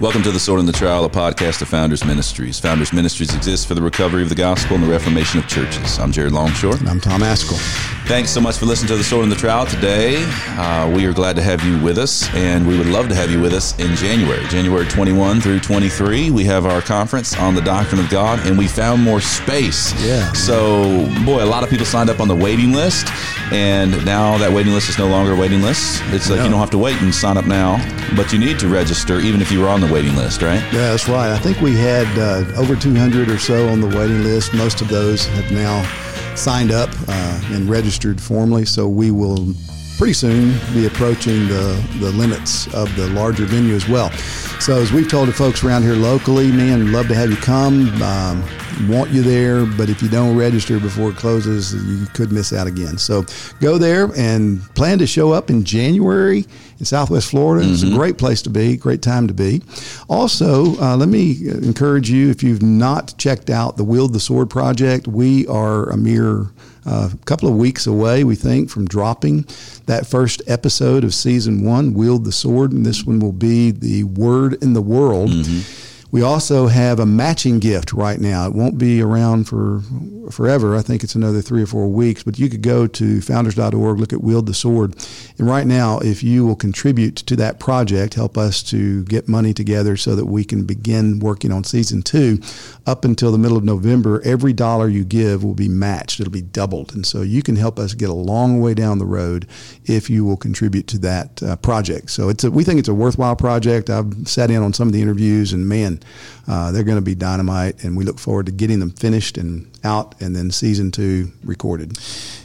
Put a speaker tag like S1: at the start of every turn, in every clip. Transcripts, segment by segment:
S1: Welcome to the Sword and the Trowel, a podcast of Founders Ministries. Founders Ministries exists for the recovery of the gospel and the reformation of churches. I'm Jared Longshore.
S2: And I'm Tom Ascol.
S1: Thanks so much for listening to the Sword and the Trowel today. Uh, we are glad to have you with us, and we would love to have you with us in January, January 21 through 23. We have our conference on the doctrine of God, and we found more space.
S2: Yeah.
S1: So, boy, a lot of people signed up on the waiting list, and now that waiting list is no longer a waiting list. It's like
S2: No.
S1: you don't have to wait and sign up now, but you need to register even if you were on the waiting list, right?
S2: Yeah, that's right. I think we had uh, over 200 or so on the waiting list. Most of those have now signed up uh, and registered formally. So we will pretty soon be approaching the, the limits of the larger venue as well. So as we've told the folks around here locally, man, love to have you come. Um, want you there, but if you don't register before it closes, you could miss out again. So go there and plan to show up in January in Southwest Florida. It's a great place to be, great time to be. Also, uh, let me encourage you if you've not checked out the Wield the Sword project, we are a mere uh, couple of weeks away, we think, from dropping that first episode of season one, Wield the Sword. And this one will be the Word in the World. We also have a matching gift right now. It won't be around for forever. I think it's another three or four weeks, but you could go to founders.org, look at Wield the Sword. And right now, if you will contribute to that project, help us to get money together so that we can begin working on season two up until the middle of November, every dollar you give will be matched. It'll be doubled. And so you can help us get a long way down the road if you will contribute to that uh, project. So it's a, we think it's a worthwhile project. I've sat in on some of the interviews and man, uh, they're going to be dynamite, and we look forward to getting them finished and out, and then season two recorded.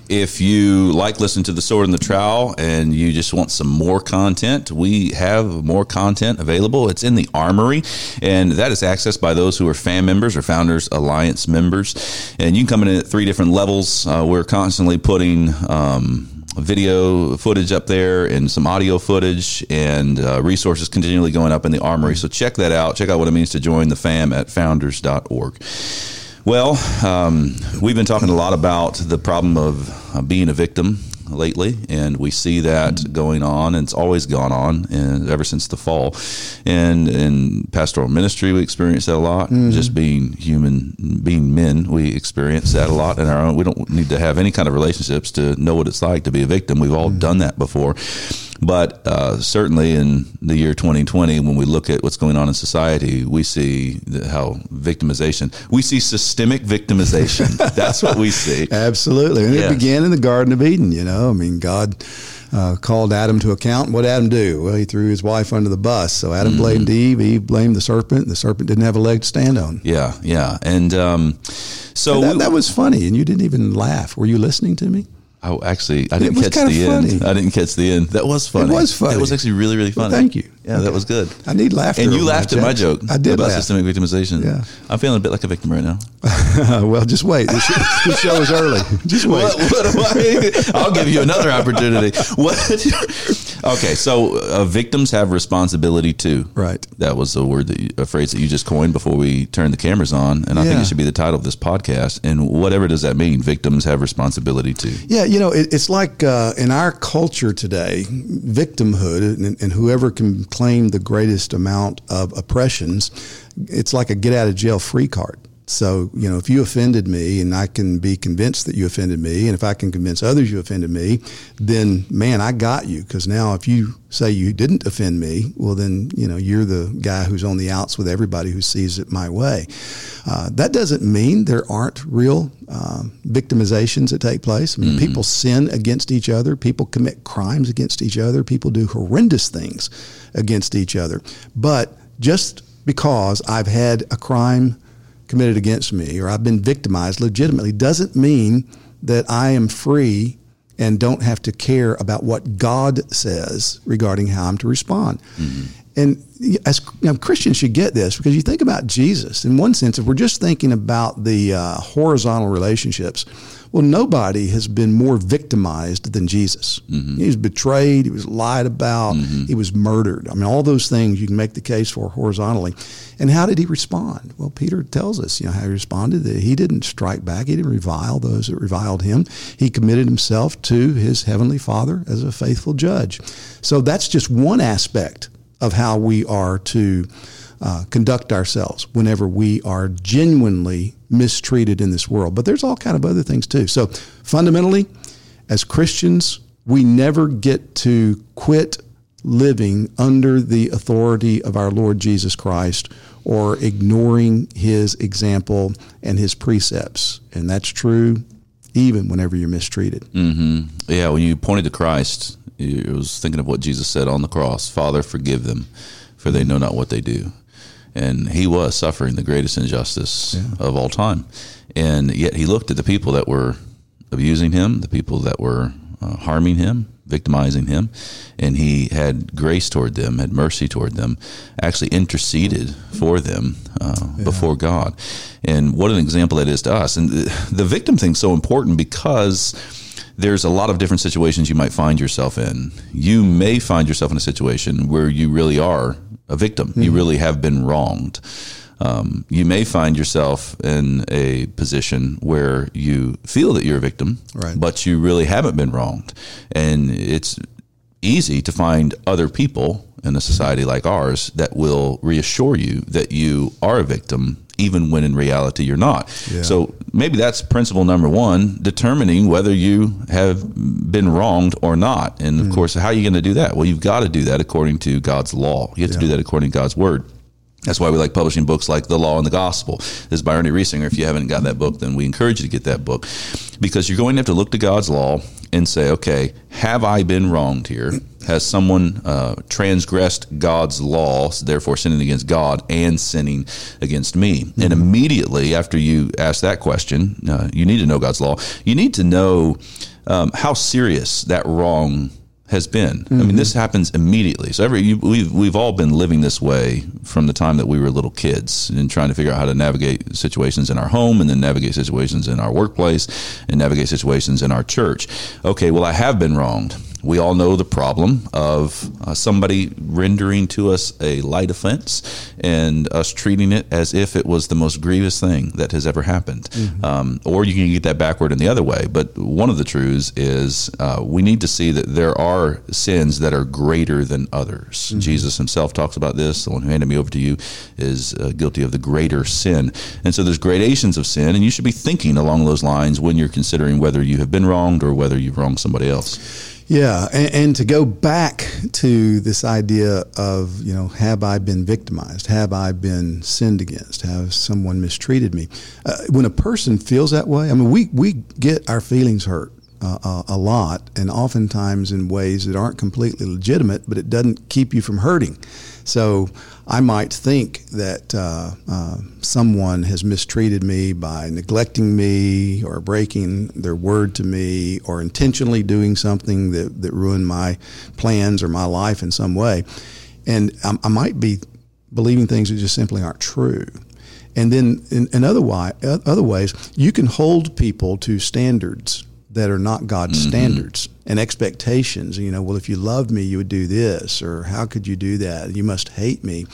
S1: If you like listening to the sword and the trowel and you just want some more content, we have more content available. It's in the armory, and that is accessed by those who are fan members or Founders Alliance members. And you can come in at three different levels. Uh, we're constantly putting. Um, video footage up there and some audio footage and uh, resources continually going up in the armory. So check that out. Check out what it means to join the fam at founders.org. Well, um, we've been talking a lot about the problem of uh, being a victim lately, and we see that going on, and it's always gone on and ever since the fall. And in pastoral ministry, we experience that a lot. Mm-hmm. Just being human, being men, we experience that a lot in our own. We don't need to have any kind of relationships to know what it's like to be a victim. We've all mm-hmm. done that before. But uh, certainly in the year 2020, when we look at what's going on in society, we see how victimization, we see systemic victimization. That's what we see.
S2: Absolutely, and
S1: Yes.
S2: it began in the Garden of Eden. You know, I mean, God. Uh, called Adam to account. What did Adam do? Well, he threw his wife under the bus. So Adam
S1: Mm-hmm.
S2: blamed Eve. Eve blamed the serpent. The serpent didn't have a leg to stand on.
S1: Yeah, yeah. And um, so
S2: that,
S1: we-
S2: that was funny, and you didn't even laugh. Were you listening to me?
S1: I actually I didn't catch the
S2: funny.
S1: end. I didn't catch the end. That was funny.
S2: It was funny.
S1: It was actually really really funny.
S2: thank you.
S1: Yeah, that was good.
S2: I need laughter.
S1: And you laughed at my joke
S2: I did
S1: about
S2: laugh.
S1: systemic victimization.
S2: Yeah.
S1: I'm feeling a bit like a victim right now.
S2: well, just wait. This, this show is early. Just wait.
S1: What, what I? I'll give you another opportunity. What? Okay, so uh, victims have responsibility too.
S2: Right.
S1: That was a word that you, a phrase that you just coined before we turned the cameras on, and I think it should be the title of this podcast. And whatever does that mean? Victims have responsibility too.
S2: Yeah, you know, it, it's like uh, in our culture today, victimhood and, and whoever can claim the greatest amount of oppressions, it's like a get out of jail free card. So, you know, if you offended me and I can be convinced that you offended me, and if I can convince others you offended me, then man, I got you. Because now if you say you didn't offend me, well, then, you know, you're the guy who's on the outs with everybody who sees it my way. Uh, that doesn't mean there aren't real um, victimizations that take place. I mean, people sin against each other, people commit crimes against each other, people do horrendous things against each other. But just because I've had a crime committed against me or I've been victimized legitimately doesn't mean that I am free and don't have to care about what God says regarding how I'm to respond. And as you know, Christians should get this because you think about Jesus. In one sense, if we're just thinking about the uh, horizontal relationships, well, nobody has been more victimized than Jesus. Mm-hmm. He was betrayed, he was lied about, mm-hmm. he was murdered. I mean, all those things you can make the case for horizontally. And how did he respond? Well, Peter tells us, you know, how he responded. That he didn't strike back. He didn't revile those that reviled him. He committed himself to his heavenly Father as a faithful judge. So that's just one aspect of how we are to uh, conduct ourselves whenever we are genuinely mistreated in this world. But there's all kind of other things too. So fundamentally, as Christians, we never get to quit living under the authority of our Lord Jesus Christ or ignoring his example and his precepts. And that's true even whenever you're mistreated.
S1: Mm-hmm. Yeah, when you pointed to Christ, I was thinking of what Jesus said on the cross Father, forgive them, for they know not what they do. And he was suffering the greatest injustice yeah. of all time. And yet he looked at the people that were abusing him, the people that were uh, harming him, victimizing him, and he had grace toward them, had mercy toward them, actually interceded for them uh, yeah. before God. And what an example that is to us. And the, the victim thing's so important because there's a lot of different situations you might find yourself in. You may find yourself in a situation where you really are a victim. Mm-hmm. You really have been wronged um, you may find yourself in a position where you feel that you're a victim, right. but you really haven't been wronged. And it's easy to find other people in a society like ours that will reassure you that you are a victim even when in reality you're not. Yeah. So maybe that's principle number one, determining whether you have been wronged or not. And of mm. course, how are you going to do that? Well, you've got to do that according to God's law. You have yeah. to do that according to God's word. That's why we like publishing books like The Law and the Gospel. This is by Ernie Reisinger. If you haven't got that book, then we encourage you to get that book because you're going to have to look to God's law and say, okay, have I been wronged here? Has someone uh, transgressed God's law, therefore sinning against God and sinning against me? Mm-hmm. And immediately after you ask that question, uh, you need to know God's law. You need to know um, how serious that wrong has been. Mm-hmm. I mean, this mm-hmm. happens immediately. So every you, we've we've all been living this way from the time that we were little kids and trying to figure out how to navigate situations in our home and then navigate situations in our workplace and navigate situations in our church. Okay, well, I have been wronged. We all know the problem of uh, somebody rendering to us a light offense and us treating it as if it was the most grievous thing that has ever happened. Mm-hmm. Um, or you can get that backward in the other way. But one of the truths is uh, we need to see that there are sins that are greater than others. Mm-hmm. Jesus himself talks about this. The one who handed me over to you is uh, guilty of the greater sin. And so there's gradations of sin, and you should be thinking along those lines when you're considering whether you have been wronged or whether you've wronged somebody else.
S2: Yeah, and, and, to go back to this idea of, you know, have I been victimized? Have I been sinned against? Have someone mistreated me? Uh, when a person feels that way, I mean, we, we get our feelings hurt. Uh, uh, a lot, and oftentimes in ways that aren't completely legitimate, but it doesn't keep you from hurting. So I might think that uh, uh, someone has mistreated me by neglecting me or breaking their word to me or intentionally doing something that, that ruined my plans or my life in some way. And I, I might be believing things that just simply aren't true. And then in, in other, way, other ways, you can hold people to standards that are not God's mm-hmm. standards and expectations. You know, well, if you loved me, you would do this, or how could you do that? You must hate me.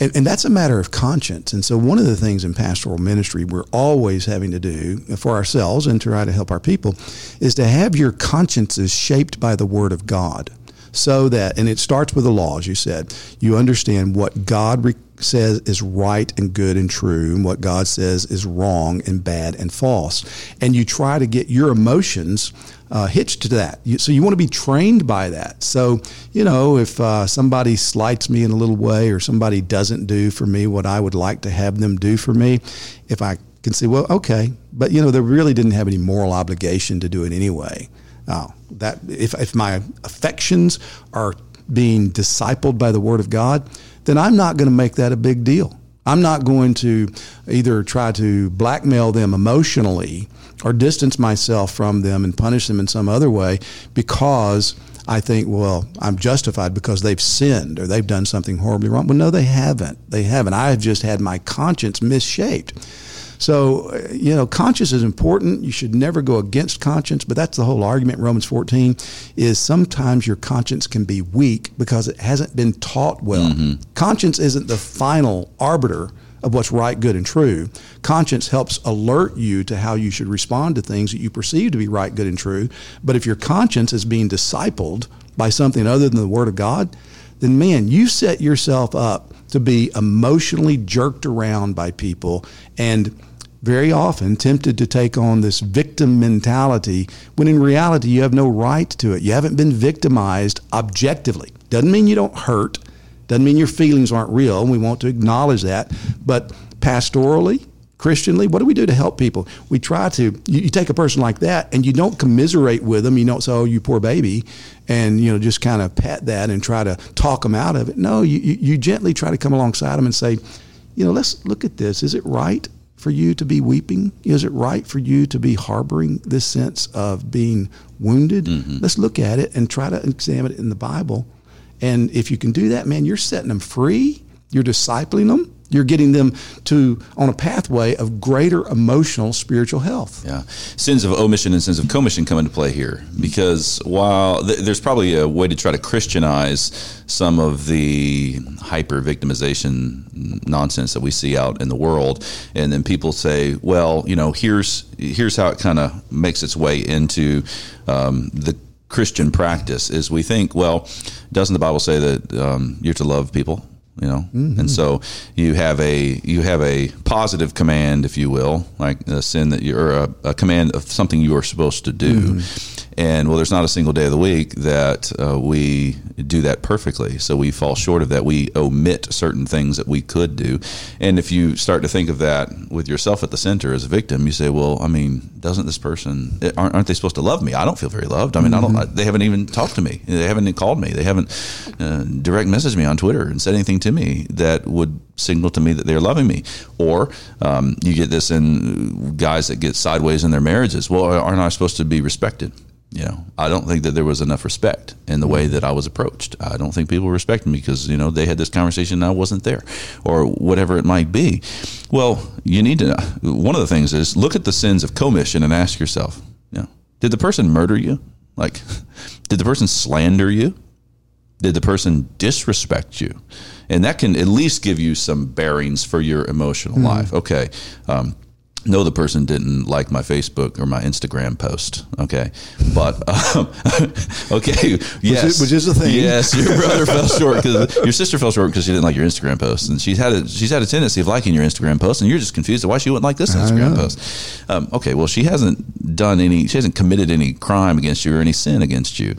S2: And, and, that's a matter of conscience. And so, one of the things in pastoral ministry we're always having to do for ourselves and to try to help our people is to have your consciences shaped by the Word of God. So that, and it starts with the law, as you said, you understand what God re- says is right and good and true, and what God says is wrong and bad and false. And you try to get your emotions uh, hitched to that. You, so you want to be trained by that. So, you know, if uh, somebody slights me in a little way or somebody doesn't do for me what I would like to have them do for me, if I can say, well, okay, but, you know, they really didn't have any moral obligation to do it anyway. Uh, that if, if my affections are being discipled by the Word of God, then I'm not going to make that a big deal. I'm not going to either try to blackmail them emotionally or distance myself from them and punish them in some other way because I think, well, I'm justified because they've sinned or they've done something horribly wrong. Well, no, they haven't. They haven't. I have just had my conscience misshaped. So, uh, you know, conscience is important. You should never go against conscience, but that's the whole argument in Romans 14 is sometimes your conscience can be weak because it hasn't been taught well. Mm-hmm. Conscience isn't the final arbiter of what's right, good, and true. Conscience helps alert you to how you should respond to things that you perceive to be right, good, and true. But if your conscience is being discipled by something other than the Word of God, then man, you set yourself up to be emotionally jerked around by people and very often tempted to take on this victim mentality when in reality you have no right to it. You haven't been victimized objectively. Doesn't mean you don't hurt, doesn't mean your feelings aren't real, and we want to acknowledge that. But pastorally, Christianly, what do we do to help people? We try to, you, you, take a person like that and you don't commiserate with them. You don't say, oh, you poor baby, and, you know, just kind of pat that and try to talk them out of it. No, you, you, you gently try to come alongside them and say, you know, let's look at this. Is it right for you to be weeping? Is it right for you to be harboring this sense of being wounded? Mm-hmm. Let's look at it and try to examine it in the Bible. And if you can do that, man, you're setting them free. You're discipling them you're getting them to on a pathway of greater emotional spiritual health.
S1: Yeah, sins of omission and sins of commission come into play here because while th- there's probably a way to try to Christianize some of the hyper victimization nonsense that we see out in the world, and then people say, well, you know, here's here's how it kind of makes its way into um, the Christian practice is we think, well, doesn't the Bible say that um, you're to love people? You know mm-hmm. and so you have a you have a positive command if you will like a sin that you're a, a command of something you are supposed to do mm-hmm. And well, there's not a single day of the week that uh, we do that perfectly. So we fall short of that. We omit certain things that we could do. And if you start to think of that with yourself at the center as a victim, you say, well, I mean, doesn't this person, aren't, aren't they supposed to love me? I don't feel very loved. I mean, mm-hmm. I don't, they haven't even talked to me. They haven't called me. They haven't uh, direct messaged me on Twitter and said anything to me that would signal to me that they're loving me. Or um, you get this in guys that get sideways in their marriages. Well, aren't I supposed to be respected? you know, I don't think that there was enough respect in the way that I was approached. I don't think people respected me because, you know, they had this conversation and I wasn't there or whatever it might be. Well, you need to, one of the things is look at the sins of commission and ask yourself, you know, did the person murder you? Like, did the person slander you? Did the person disrespect you? And that can at least give you some bearings for your emotional mm-hmm. life. Okay. Um, no, the person didn't like my Facebook or my Instagram post. Okay, but um, okay, yes,
S2: which is, which the thing.
S1: Yes, your brother fell short because your sister fell short because she didn't like your Instagram post, and she's had a she's had a tendency of liking your Instagram post, and you're just confused why she wouldn't like this Instagram post. Um, okay, well, she hasn't done any, she hasn't committed any crime against you or any sin against you.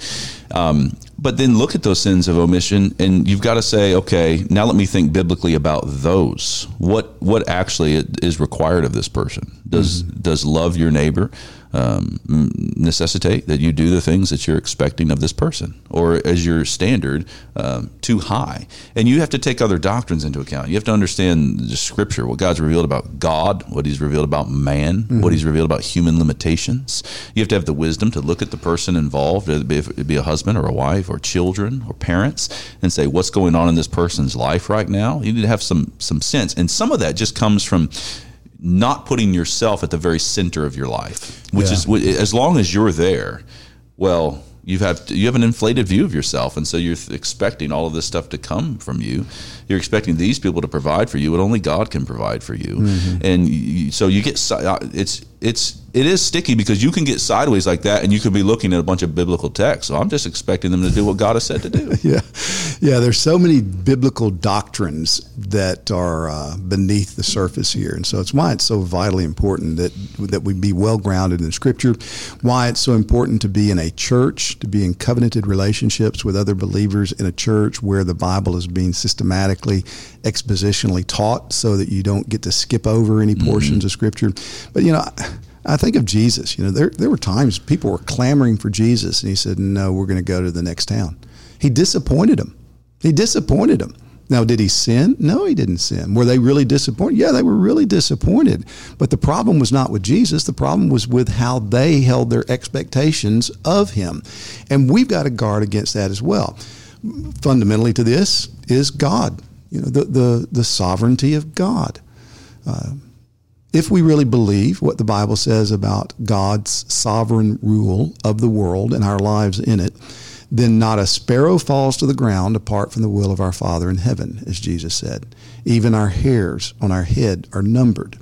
S1: Um, but then look at those sins of omission, and you've got to say, okay, now let me think biblically about those. What what actually is required of this person? Does mm-hmm. does love your neighbor? Um, necessitate that you do the things that you're expecting of this person, or as your standard um, too high. And you have to take other doctrines into account. You have to understand the Scripture, what God's revealed about God, what He's revealed about man, mm-hmm. what He's revealed about human limitations. You have to have the wisdom to look at the person involved, it be, it be a husband or a wife or children or parents, and say what's going on in this person's life right now. You need to have some some sense, and some of that just comes from not putting yourself at the very center of your life, which yeah. is as long as you're there, well, you have you have an inflated view of yourself, and so you're expecting all of this stuff to come from you. You're expecting these people to provide for you, but only God can provide for you. Mm-hmm. And you, so you get uh, it's it's it is sticky because you can get sideways like that and you could be looking at a bunch of biblical texts. So I'm just expecting them to do what God has said to do.
S2: yeah. Yeah. There's so many biblical doctrines that are uh, beneath the surface here. And so it's why it's so vitally important that, that we be well grounded in scripture, why it's so important to be in a church, to be in covenanted relationships with other believers in a church where the Bible is being systematically, expositionally taught so that you don't get to skip over any portions mm-hmm. of scripture. But, you know, I think of Jesus. You know, there there were times people were clamoring for Jesus, and he said, "No, we're going to go to the next town." He disappointed them. He disappointed them. Now, did he sin? No, he didn't sin. Were they really disappointed? Yeah, they were really disappointed. But the problem was not with Jesus. The problem was with how they held their expectations of him. And we've got to guard against that as well. Fundamentally to this is God, you know, the, the, the sovereignty of God. Uh, if we really believe what the Bible says about God's sovereign rule of the world and our lives in it, then not a sparrow falls to the ground apart from the will of our Father in heaven, as Jesus said. Even our hairs on our head are numbered.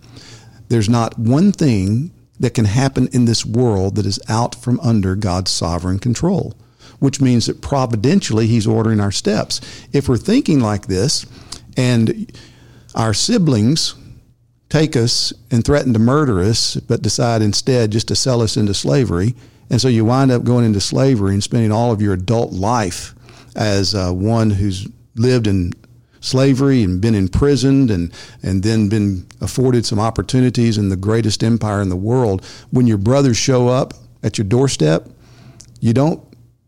S2: There's not one thing that can happen in this world that is out from under God's sovereign control, which means that providentially He's ordering our steps. If we're thinking like this, And our siblings take us and threaten to murder us, but decide instead just to sell us into slavery. And so you wind up going into slavery and spending all of your adult life as uh, one who's lived in slavery and been imprisoned and, and then been afforded some opportunities in the greatest empire in the world. When your brothers show up at your doorstep, you don't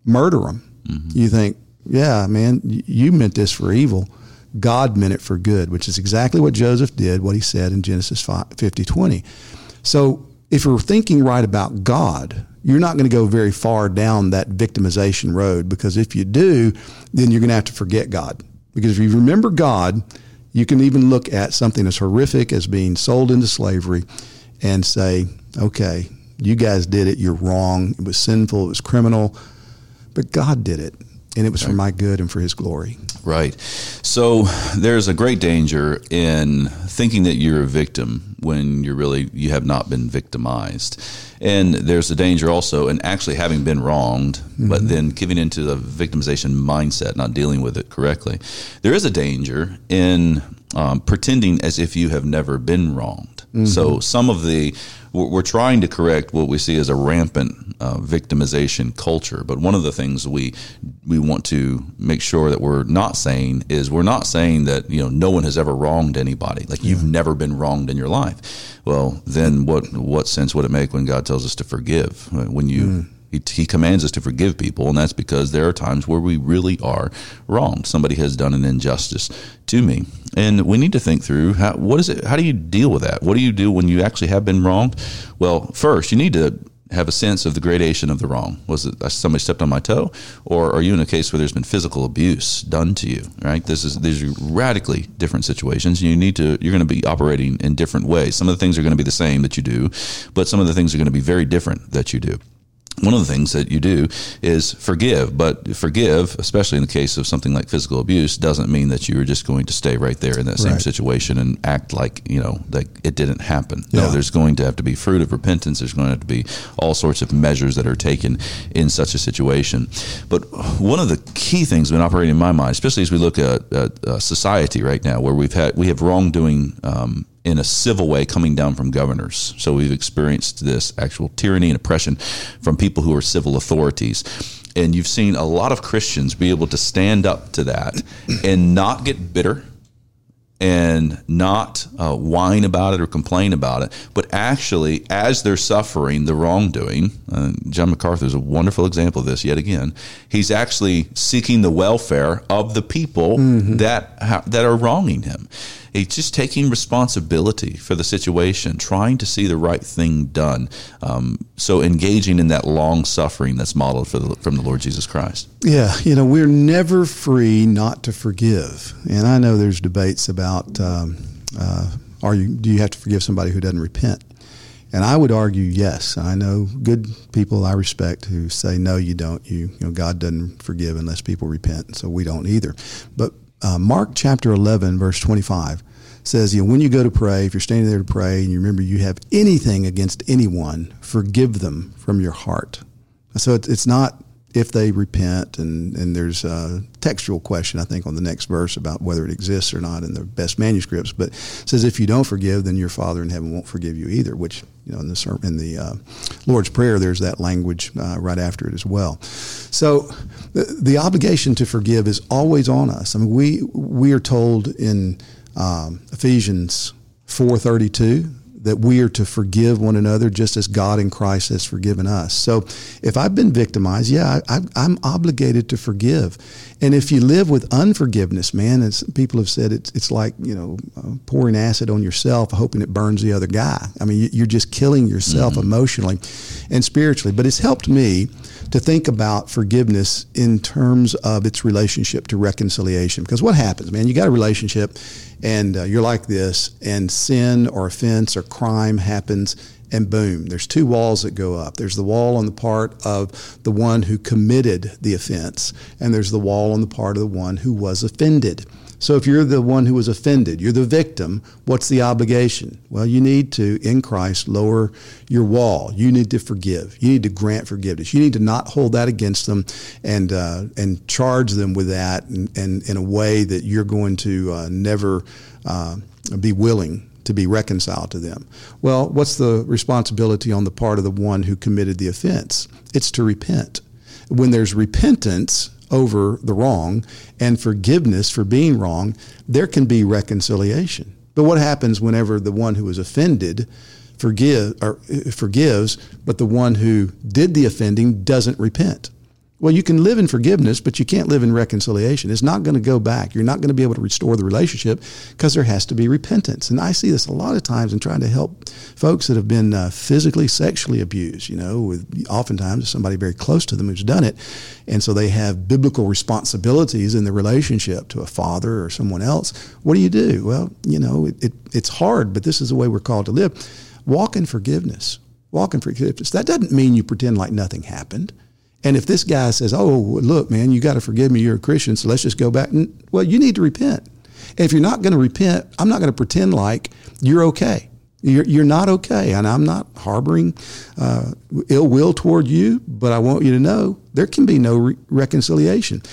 S2: murder them. Mm-hmm. You think, yeah, man, you meant this for evil. God meant it for good, which is exactly what Joseph did, what he said in Genesis 50 20. So if you're thinking right about God, you're not going to go very far down that victimization road because if you do, then you're going to have to forget God. Because if you remember God, you can even look at something as horrific as being sold into slavery and say, okay, you guys did it, you're wrong, it was sinful, it was criminal, but God did it and it was right. for my good and for his glory.
S1: Right. So there's a great danger in thinking that you're a victim when you're really you have not been victimized. And there's a danger also in actually having been wronged, mm-hmm. but then giving into the victimization mindset, not dealing with it correctly. There is a danger in um, pretending as if you have never been wronged. Mm-hmm. So some of the we're trying to correct what we see as a rampant uh, victimization culture. But one of the things we we want to make sure that we're not saying is we're not saying that you know no one has ever wronged anybody. Like you've never been wronged in your life. Well, then what what sense would it make when God tells us to forgive? When you mm. He, he, commands us to forgive people, and that's because there are times where we really are wrong. Somebody has done an injustice to me, and we need to think through how, what is it. How do you deal with that? What do you do when you actually have been wronged? Well, first you need to have a sense of the gradation of the wrong. Was it uh, somebody stepped on my toe, or are you in a case where there's been physical abuse done to you? Right. This is these are radically different situations. You need to you're going to be operating in different ways. Some of the things are going to be the same that you do, but some of the things are going to be very different that you do one of the things that you do is forgive, but forgive, especially in the case of something like physical abuse, doesn't mean that you are just going to stay right there in that same right. situation and act like you know that it didn't happen. Yeah. No, there's going to have to be fruit of repentance. There's going to have to be all sorts of measures that are taken in such a situation. But one of the key things been operating in my mind, especially as we look at, at uh, society right now, where we've had we have wrongdoing. Um, in a civil way coming down from governors. So we've experienced this actual tyranny and oppression from people who are civil authorities. And you've seen a lot of Christians be able to stand up to that and not get bitter and not uh, whine about it or complain about it, but actually, as they're suffering the wrongdoing, uh, John MacArthur is a wonderful example of this yet again. He's actually seeking the welfare of the people mm-hmm. that ha- that are wronging him. He's just taking responsibility for the situation, trying to see the right thing done. Um, so engaging in that long suffering that's modeled the, from the Lord Jesus Christ.
S2: Yeah, you know, we're never free not to forgive, and I know there's debates about um, uh, are you do you have to forgive somebody who doesn't repent. And I would argue yes. I know good people I respect who say no, you don't. You, you know, God doesn't forgive unless people repent, so we don't either. But uh, Mark chapter 11, verse 25 says, you know, when you go to pray, if you're standing there to pray and you remember you have anything against anyone, forgive them from your heart. So it's, it's not if they repent, and, and there's a textual question, I think, on the next verse about whether it exists or not in the best manuscripts, but says if you don't forgive, then your Father in heaven won't forgive you either, which, you know, in the, in the uh, Lord's Prayer, there's that language uh, right after it as well. So the, the obligation to forgive is always on us. I mean, we, we are told in um, Ephesians 4.32 that we are to forgive one another just as God in Christ has forgiven us. So if I've been victimized, yeah, I, am obligated to forgive. And if you live with unforgiveness, man, as people have said, it's, it's like, you know, uh, pouring acid on yourself, hoping it burns the other guy. I mean, you're just killing yourself mm-hmm. emotionally and spiritually. But it's helped me to think about forgiveness in terms of its relationship to reconciliation. Because what happens, man? You got a relationship and uh, you're like this, and sin or offense or crime happens, and boom, there's two walls that go up. There's the wall on the part of the one who committed the offense, and there's the wall on the part of the one who was offended. So if you're the one who was offended, you're the victim, what's the obligation? Well, you need to, in Christ, lower your wall. You need to forgive. You need to grant forgiveness. You need to not hold that against them and, uh, and charge them with that and, and in a way that you're going to uh, never uh, be willing to be reconciled to them. Well, what's the responsibility on the part of the one who committed the offense? It's to repent. When there's repentance, over the wrong and forgiveness for being wrong, there can be reconciliation. But what happens whenever the one who is offended forgive, or uh, forgives, but the one who did the offending doesn't repent? Well, you can live in forgiveness, but you can't live in reconciliation. It's not going to go back. You're not going to be able to restore the relationship because there has to be repentance. And I see this a lot of times in trying to help folks that have been uh, physically, sexually abused, you know, with oftentimes somebody very close to them who's done it. And so they have biblical responsibilities in the relationship to a father or someone else. What do you do? Well, you know, it, it, it's hard, but this is the way we're called to live. Walk in forgiveness. Walk in forgiveness. That doesn't mean you pretend like nothing happened. And if this guy says, "Oh, look, man, you got to forgive me. You're a Christian, so let's just go back," and well, you need to repent. If you're not going to repent, I'm not going to pretend like you're okay. You're, you're not okay, and I'm not harboring uh, ill will toward you. But I want you to know there can be no re- reconciliation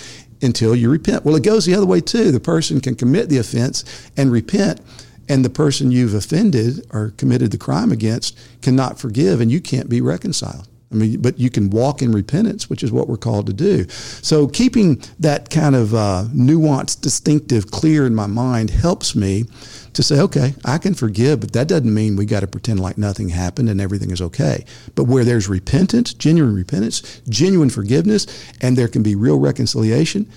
S2: until you repent. Well, it goes the other way too. The person can commit the offense and repent, and the person you've offended or committed the crime against cannot forgive, and you can't be reconciled. I mean, but you can walk in repentance, which is what we're called to do. So keeping that kind of uh, nuanced, distinctive, clear in my mind helps me to say, okay, I can forgive, but that doesn't mean we got to pretend like nothing happened and everything is okay. But where there's repentance, genuine repentance, genuine forgiveness, and there can be real reconciliation,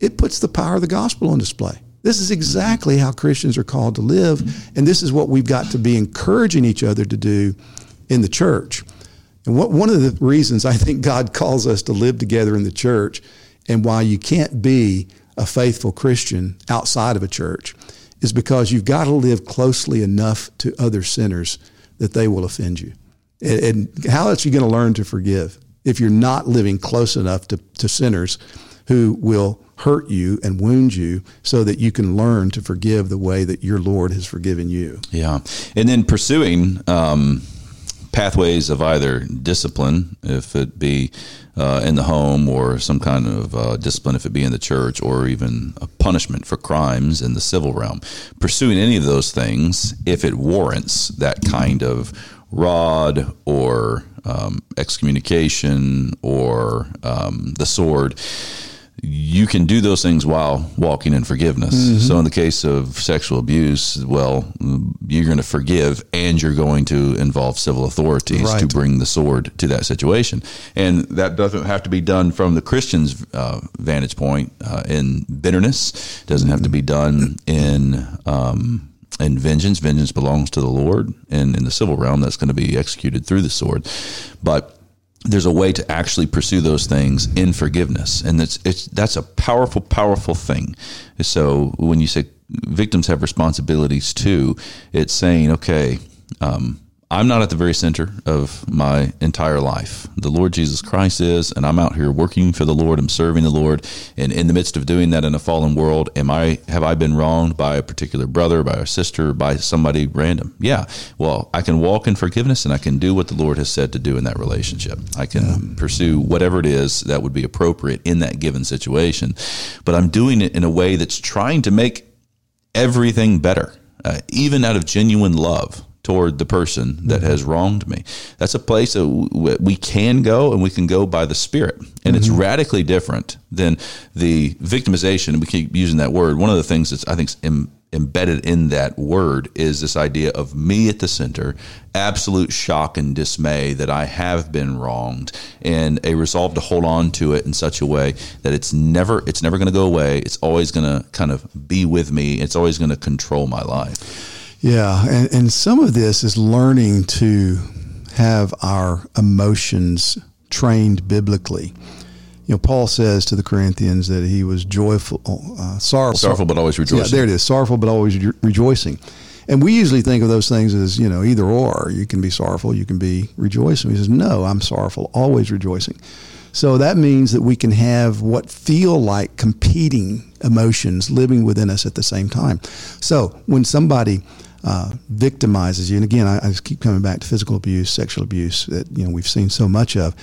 S2: it puts the power of the gospel on display. This is exactly how Christians are called to live, and this is what we've got to be encouraging each other to do in the church. And what, one of the reasons I think God calls us to live together in the church and why you can't be a faithful Christian outside of a church is because you've got to live closely enough to other sinners that they will offend you. And, and how else are you going to learn to forgive if you're not living close enough to, to sinners who will hurt you and wound you so that you can learn to forgive the way that your Lord has forgiven you?
S1: Yeah. And then pursuing, um pathways of either discipline, if it be uh, in the home, or some kind of uh, discipline, if it be in the church, or even a punishment for crimes in the civil realm. Pursuing any of those things, if it warrants that kind of rod or um, excommunication or um, the sword you can do those things while walking in forgiveness. Mm-hmm. So, in the case of sexual abuse, well, you're going to forgive and you're going to involve civil authorities right. to bring the sword to that situation. And that doesn't have to be done from the Christian's uh, vantage point uh, in bitterness, it doesn't have to be done in. Um, in vengeance, vengeance belongs to the Lord, and in the civil realm, that's going to be executed through the sword. But there's a way to actually pursue those things in forgiveness, and it's it's that's a powerful, powerful thing. So when you say victims have responsibilities too, it's saying, okay, um, I'm not at the very center of my entire life. The Lord Jesus Christ is, and I'm out here working for the Lord. I'm serving the Lord, and in the midst of doing that in a fallen world, am I have I been wronged by a particular brother, by a sister, by somebody random? Yeah. Well, I can walk in forgiveness, and I can do what the Lord has said to do in that relationship. I can yeah. pursue whatever it is that would be appropriate in that given situation, but I'm doing it in a way that's trying to make everything better, uh, even out of genuine love toward the person that has wronged me. That's a place that we can go and we can go by the Spirit. And mm-hmm. it's radically different than the victimization. We keep using that word. One of the things that's, I think, Im- embedded in that word is this idea of me at the center, absolute shock and dismay that I have been wronged, and a resolve to hold on to it in such a way that it's never it's never going to go away. It's always going to kind of be with me. It's always going to control my life.
S2: Yeah, and, and some of this is learning to have our emotions trained biblically. You know, Paul says to the Corinthians that he was joyful, uh, sorrowful,
S1: sorrowful, but always rejoicing.
S2: Yeah, there it is, sorrowful but always re- rejoicing. And we usually think of those things as you know either or. You can be sorrowful, you can be rejoicing. He says, "No, I'm sorrowful, always rejoicing." So that means that we can have what feel like competing emotions living within us at the same time. So when somebody uh, victimizes you, and again, I, I, just keep coming back to physical abuse, sexual abuse that you know we've seen so much of.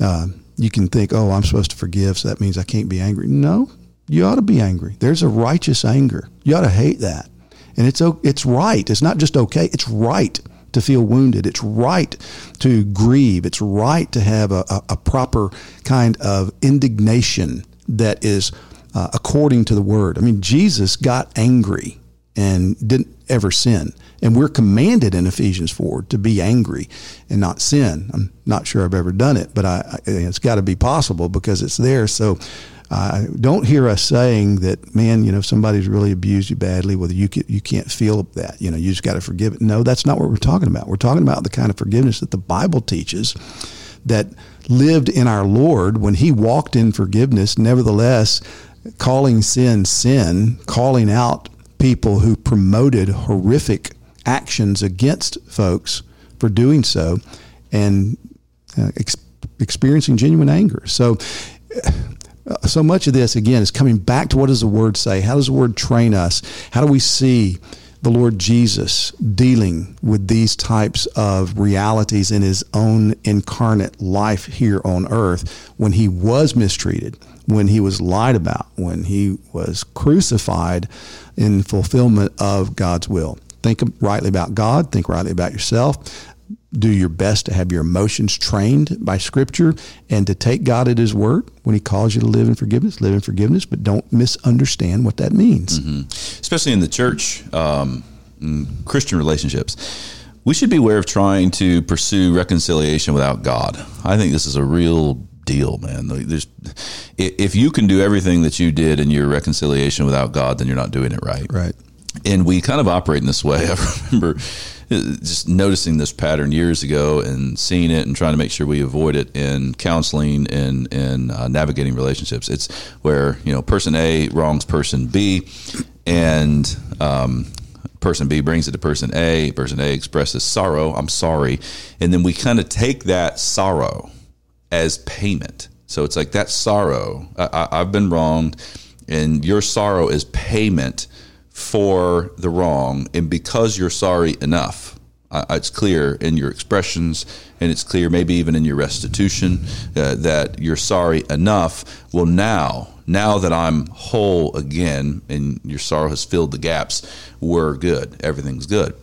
S2: Uh, you can think, oh, I'm supposed to forgive, so that means I can't be angry. No, you ought to be angry. There's a righteous anger. You ought to hate that, and it's it's right. It's not just okay. It's right to feel wounded. It's right to grieve. It's right to have a, a, a proper kind of indignation that is uh, according to the word. I mean, Jesus got angry and didn't ever sin. And we're commanded in Ephesians 4 to be angry and not sin. I'm not sure I've ever done it, but I, it's got to be possible because it's there. So uh, don't hear us saying that, man, you know, somebody's really abused you badly. Well, you can, you can't feel that. You know, you just got to forgive it. No, that's not what we're talking about. We're talking about the kind of forgiveness that the Bible teaches that lived in our Lord when He walked in forgiveness. Nevertheless, calling sin sin, calling out people who promoted horrific actions against folks for doing so, and uh, ex- experiencing genuine anger. So, uh, so much of this again is coming back to what does the word say? How does the word train us? How do we see the Lord Jesus dealing with these types of realities in his own incarnate life here on earth when he was mistreated, when he was lied about, when he was crucified in fulfillment of God's will. Think rightly about God, think rightly about yourself. Do your best to have your emotions trained by Scripture and to take God at His word when He calls you to live in forgiveness. Live in forgiveness, but don't misunderstand what that means.
S1: Mm-hmm. Especially in the church, um, Christian relationships we should beware of trying to pursue reconciliation without God. I think this is a real deal, man. There's, if you can do everything that you did in your reconciliation without God, then you're not doing it right.
S2: Right.
S1: And we kind of operate in this way. I remember just noticing this pattern years ago and seeing it and trying to make sure we avoid it in counseling and in uh, navigating relationships. It's where you know person A wrongs person B, and um, person B brings it to person A. Person A expresses sorrow. I'm sorry, and then we kind of take that sorrow as payment. So it's like that sorrow. I, have been wronged, and your sorrow is payment for the wrong. And because you're sorry enough, uh, it's clear in your expressions, and it's clear maybe even in your restitution uh, that you're sorry enough. Well, now, now that I'm whole again, and your sorrow has filled the gaps, we're good. Everything's good.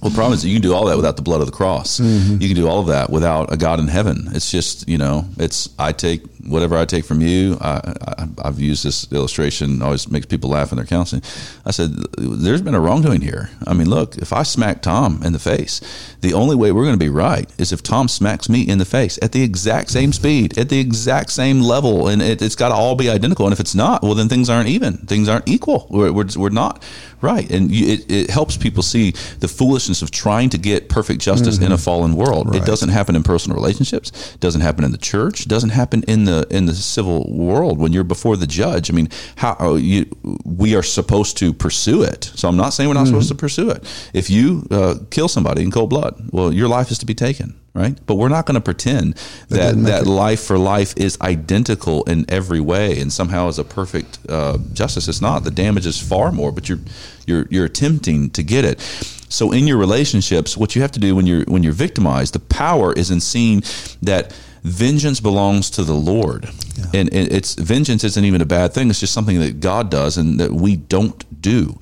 S1: Well, the problem is you can do all that without the blood of the cross. Mm-hmm. You can do all of that without a God in heaven. It's just, you know, it's I take whatever I take from you. I, have used this illustration, always makes people laugh in their counseling. I said, there's been a wrongdoing here. I mean, look, if I smack Tom in the face, the only way we're going to be right is if Tom smacks me in the face at the exact same speed, at the exact same level, and it, has got to all be identical. And if it's not, well, then things aren't even. Things aren't equal. We're, we're, we're not right. And you, it, it helps people see the foolishness of trying to get perfect justice mm-hmm. in a mm-hmm. fallen world. Right. It doesn't happen in personal relationships. Doesn't happen in the church. Doesn't happen in the in the civil world when you're before the judge. I mean, how oh, you, we are supposed to pursue it. So I'm not saying we're not mm-hmm. supposed to pursue it. If you uh, kill somebody in cold blood, well, your life is to be taken right? But we're not going to pretend that that, life for life is identical in every way and somehow is a perfect uh, justice. It's not. The damage is far more, but you're you're you're attempting to get it. So in your relationships, what you have to do when you're when you're victimized, the power is in seeing that vengeance belongs to the Lord, yeah. and, and it's vengeance isn't even a bad thing. It's just something that God does and that we don't do.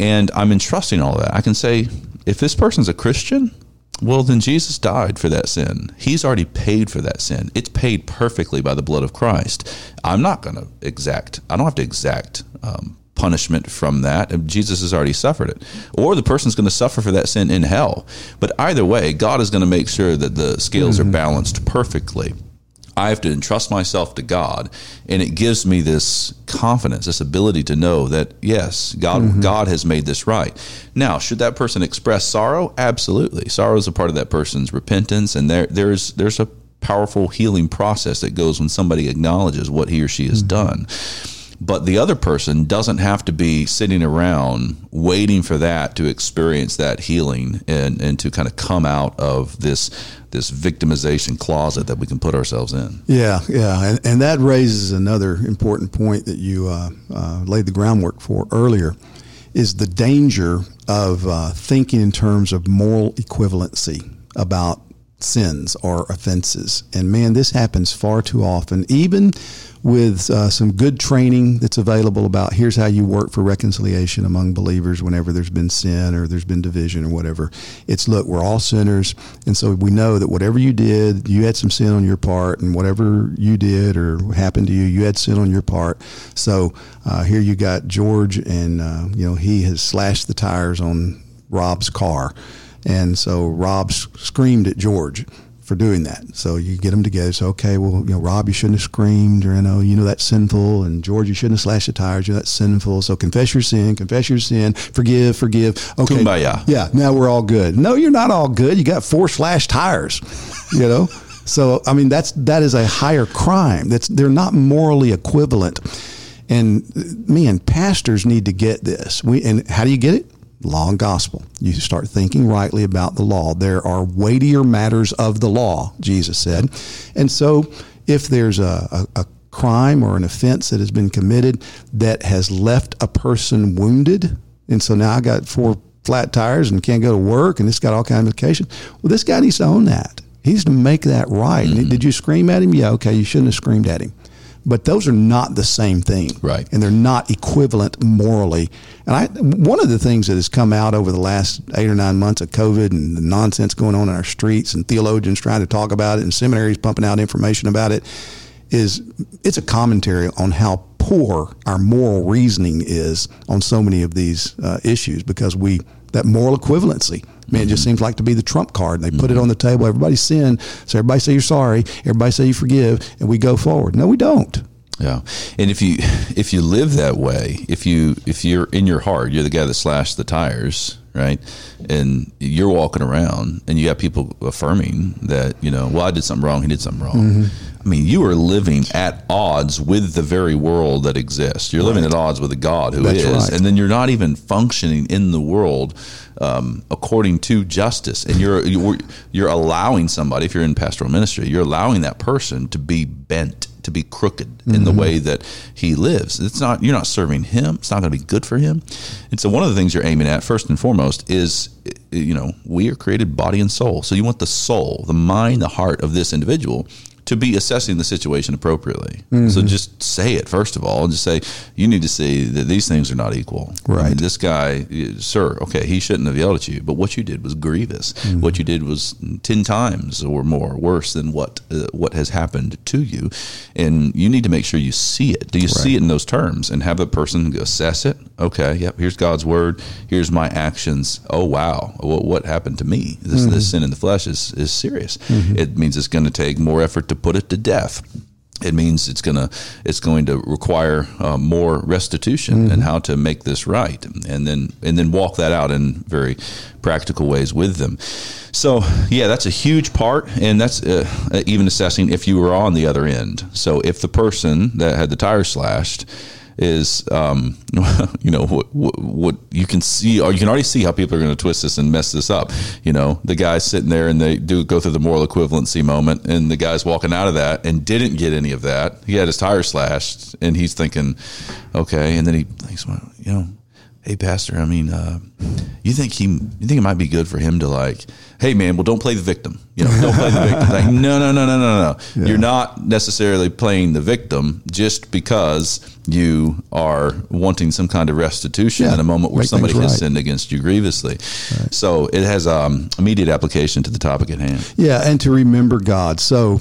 S1: And I'm entrusting all of that. I can say, if this person's a Christian, well, then Jesus died for that sin. He's already paid for that sin. It's paid perfectly by the blood of Christ. I'm not going to exact. I don't have to exact um, punishment from that. Jesus has already suffered it. Or the person's going to suffer for that sin in hell. But either way, God is going to make sure that the scales mm-hmm. are balanced perfectly. I have to entrust myself to God, and it gives me this confidence, this ability to know that yes, God mm-hmm. God has made this right. Now, should that person express sorrow? Absolutely, sorrow is a part of that person's repentance, and there there's there's a powerful healing process that goes when somebody acknowledges what he or she has mm-hmm. done. But the other person doesn't have to be sitting around waiting for that to experience that healing and, and to kind of come out of this this victimization closet that we can put ourselves in.
S2: Yeah, yeah, and, and that raises another important point that you uh, uh, laid the groundwork for earlier, is the danger of uh, thinking in terms of moral equivalency about sins or offenses. And man, this happens far too often, even with uh, some good training that's available about here's how you work for reconciliation among believers whenever there's been sin or there's been division or whatever. It's look, we're all sinners, and so we know that whatever you did, you had some sin on your part, and whatever you did or happened to you, you had sin on your part. So uh, here you got George, and uh, you know he has slashed the tires on Rob's car. And so Rob screamed at George for doing that. So you get them together. So okay, well, you know, Rob, you shouldn't have screamed, or you know, you know that's sinful, and George, you shouldn't have slashed the tires. You know that's sinful. So confess your sin, confess your sin, forgive, forgive.
S1: Okay, Kumbaya.
S2: Yeah, now we're all good. No, you're not all good. You got four slashed tires. You know. so I mean, that's that is a higher crime. That's they're not morally equivalent. And man, pastors need to get this. We and how do you get it? Law and gospel. You start thinking rightly about the law. There are weightier matters of the law, Jesus said. And so if there's a, a, a crime or an offense that has been committed that has left a person wounded, and so now I got four flat tires and can't go to work and this got all kinds of implications. Well, this guy needs to own that. He needs to make that right. Mm-hmm. Did you scream at him? Yeah, okay, you shouldn't have screamed at him but those are not the same thing.
S1: Right.
S2: And they're not equivalent morally. And I, one of the things that has come out over the last eight or nine months of COVID and the nonsense going on in our streets and theologians trying to talk about it and seminaries pumping out information about it is it's a commentary on how poor our moral reasoning is on so many of these uh, issues because we that moral equivalency. Man, it just seems like to be the trump card. And they put it on the table. Everybody sin. So everybody say you're sorry. Everybody say you forgive, and we go forward. No, we don't.
S1: Yeah, and if you if you live that way, if you if you're in your heart, you're the guy that slashed the tires, right? And you're walking around, and you got people affirming that you know, well, I did something wrong. He did something wrong. Mm-hmm I mean, you are living at odds with the very world that exists. You're right. living at odds with a God who That's is, right. and then you're not even functioning in the world um, according to justice. And you're, you're you're allowing somebody, if you're in pastoral ministry, you're allowing that person to be bent, to be crooked mm-hmm. in the mm-hmm. way that he lives. It's not you're not serving him. It's not going to be good for him. And so, one of the things you're aiming at first and foremost is you know we are created body and soul. So you want the soul, the mind, the heart of this individual to be assessing the situation appropriately. Mm-hmm. So just say it first of all, and just say you need to see that these things are not equal.
S2: Right. I mean,
S1: this guy, sir, okay, he shouldn't have yelled at you, but what you did was grievous. Mm-hmm. What you did was ten times or more worse than what uh, what has happened to you, and you need to make sure you see it. Do you right. see it in those terms and have the person assess it? Okay, yep. Here's God's word. Here's my actions. Oh wow, what, what happened to me? This, mm-hmm. this sin in the flesh is is serious. Mm-hmm. It means it's going to take more effort to put it to death. It means it's gonna it's going to require uh, more restitution mm-hmm. and how to make this right and then and then walk that out in very practical ways with them. So yeah that's a huge part and that's uh, even assessing if you were on the other end. So if the person that had the tire slashed is um, you know what, what, what, you can see or you can already see how people are going to twist this and mess this up. You know the guy's sitting there and they do go through the moral equivalency moment and the guy's walking out of that and didn't get any of that. He had his tire slashed and he's thinking okay. And then he thinks well you know hey pastor i mean uh, you think he you think it might be good for him to like hey man well don't play the victim you know don't play the victim like, no no no no no no yeah. you're not necessarily playing the victim just because you are wanting some kind of restitution yeah, in a moment where somebody has right. sinned against you grievously. Right. So it has um, immediate application to the topic at hand.
S2: Yeah, and to remember God. So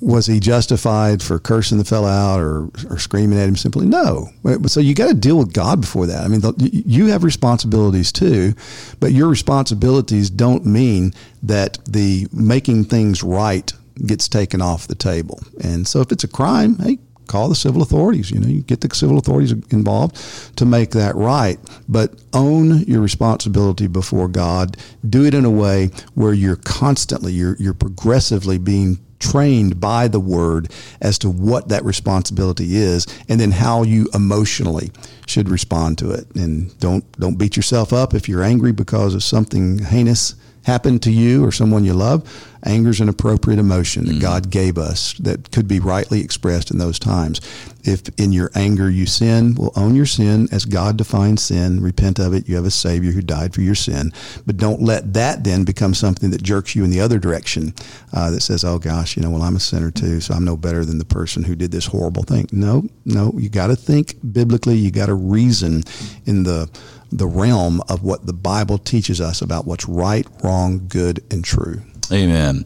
S2: was he justified for cursing the fellow out or, or screaming at him simply? No. So you got to deal with God before that. I mean, you have responsibilities too, but your responsibilities don't mean that the making things right gets taken off the table. And so if it's a crime, hey, call the civil authorities. You know, you get the civil authorities involved to make that right. But own your responsibility before God. Do it in a way where you're constantly, you're, you're progressively being trained by the word as to what that responsibility is and then how you emotionally should respond to it. And don't don't beat yourself up if you're angry because of something heinous happened to you or someone you love Anger is an appropriate emotion that mm. God gave us that could be rightly expressed in those times. If in your anger you sin, well, own your sin as God defines sin, repent of it. You have a Savior who died for your sin. But don't let that then become something that jerks you in the other direction uh, that says, oh gosh, you know, well, I'm a sinner too, so I'm no better than the person who did this horrible thing. No, no, you got to think biblically, you got to reason in the the realm of what the Bible teaches us about what's right, wrong, good, and true.
S1: Amen.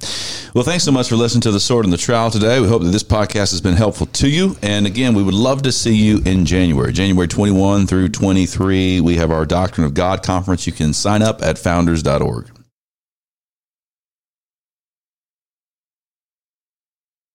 S1: Well, thanks so much for listening to The Sword and the Trowel today. We hope that this podcast has been helpful to you. And again, we would love to see you in January, January 21 through 23. We have our Doctrine of God conference. You can sign up at founders.org.